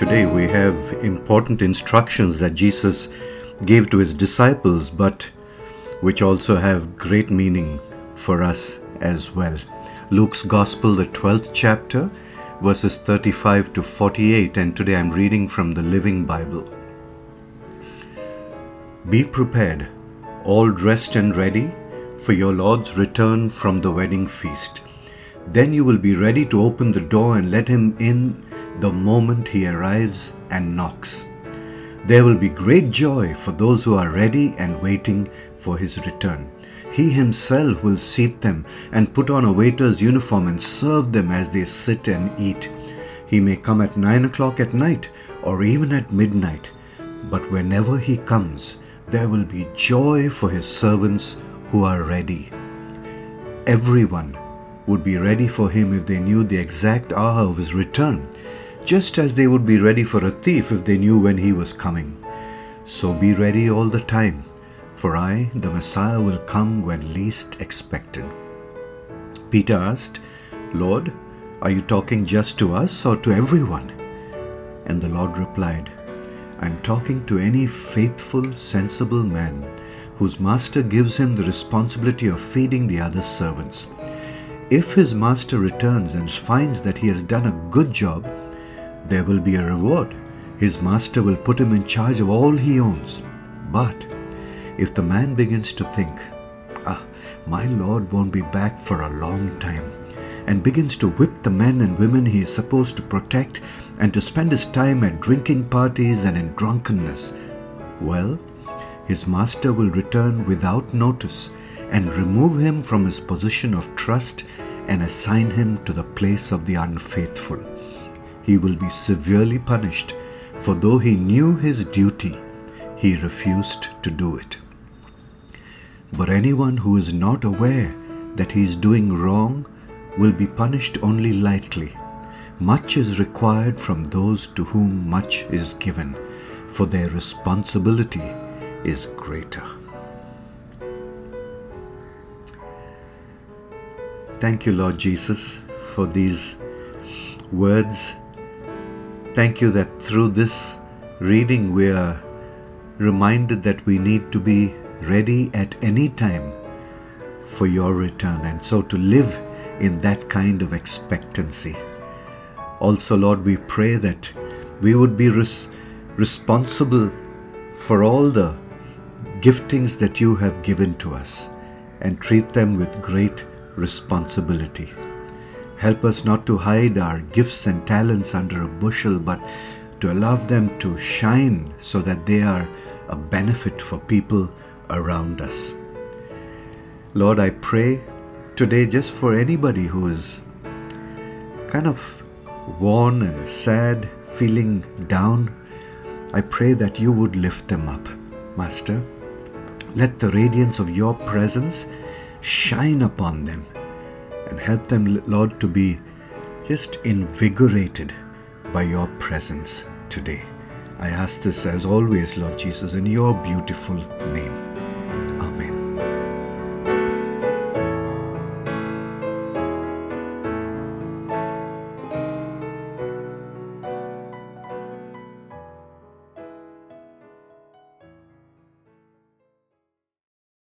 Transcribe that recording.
today we have important instructions that Jesus gave to his disciples, but which also have great meaning for us as well. Luke's Gospel, the 12th chapter, verses 35 to 48, and today I'm reading from the Living Bible. Be prepared, all dressed and ready, for your Lord's return from the wedding feast. Then you will be ready to open the door and let him in the moment he arrives and knocks. There will be great joy for those who are ready and waiting for his return. He himself will seat them and put on a waiter's uniform and serve them as they sit and eat. He may come at nine o'clock at night or even at midnight, but whenever he comes, there will be joy for his servants who are ready. Everyone would be ready for him if they knew the exact hour of his return just as they would be ready for a thief if they knew when he was coming. So be ready all the time, for I, the Messiah, will come when least expected. Peter asked, Lord, are you talking just to us or to everyone? And the Lord replied, I'm talking to any faithful, sensible man whose master gives him the responsibility of feeding the other servants. If his master returns and finds that he has done a good job, there will be a reward. His master will put him in charge of all he owns. But if the man begins to think, ah, my Lord won't be back for a long time, and begins to whip the men and women he is supposed to protect and to spend his time at drinking parties and in drunkenness, well, his master will return without notice and remove him from his position of trust and assign him to the place of the unfaithful he will be severely punished, for though he knew his duty, he refused to do it. But anyone who is not aware that he is doing wrong will be punished only lightly. Much is required from those to whom much is given, for their responsibility is greater. Thank you, Lord Jesus, for these words Thank you that through this reading we are reminded that we need to be ready at any time for your return and so to live in that kind of expectancy. Also, Lord, we pray that we would be res- responsible for all the giftings that you have given to us and treat them with great responsibility. Help us not to hide our gifts and talents under a bushel, but to allow them to shine so that they are a benefit for people around us. Lord, I pray today just for anybody who is kind of worn and sad, feeling down. I pray that you would lift them up, Master. Let the radiance of your presence shine upon them and help them, Lord, to be just invigorated by your presence today. I ask this as always, Lord Jesus, in your beautiful name.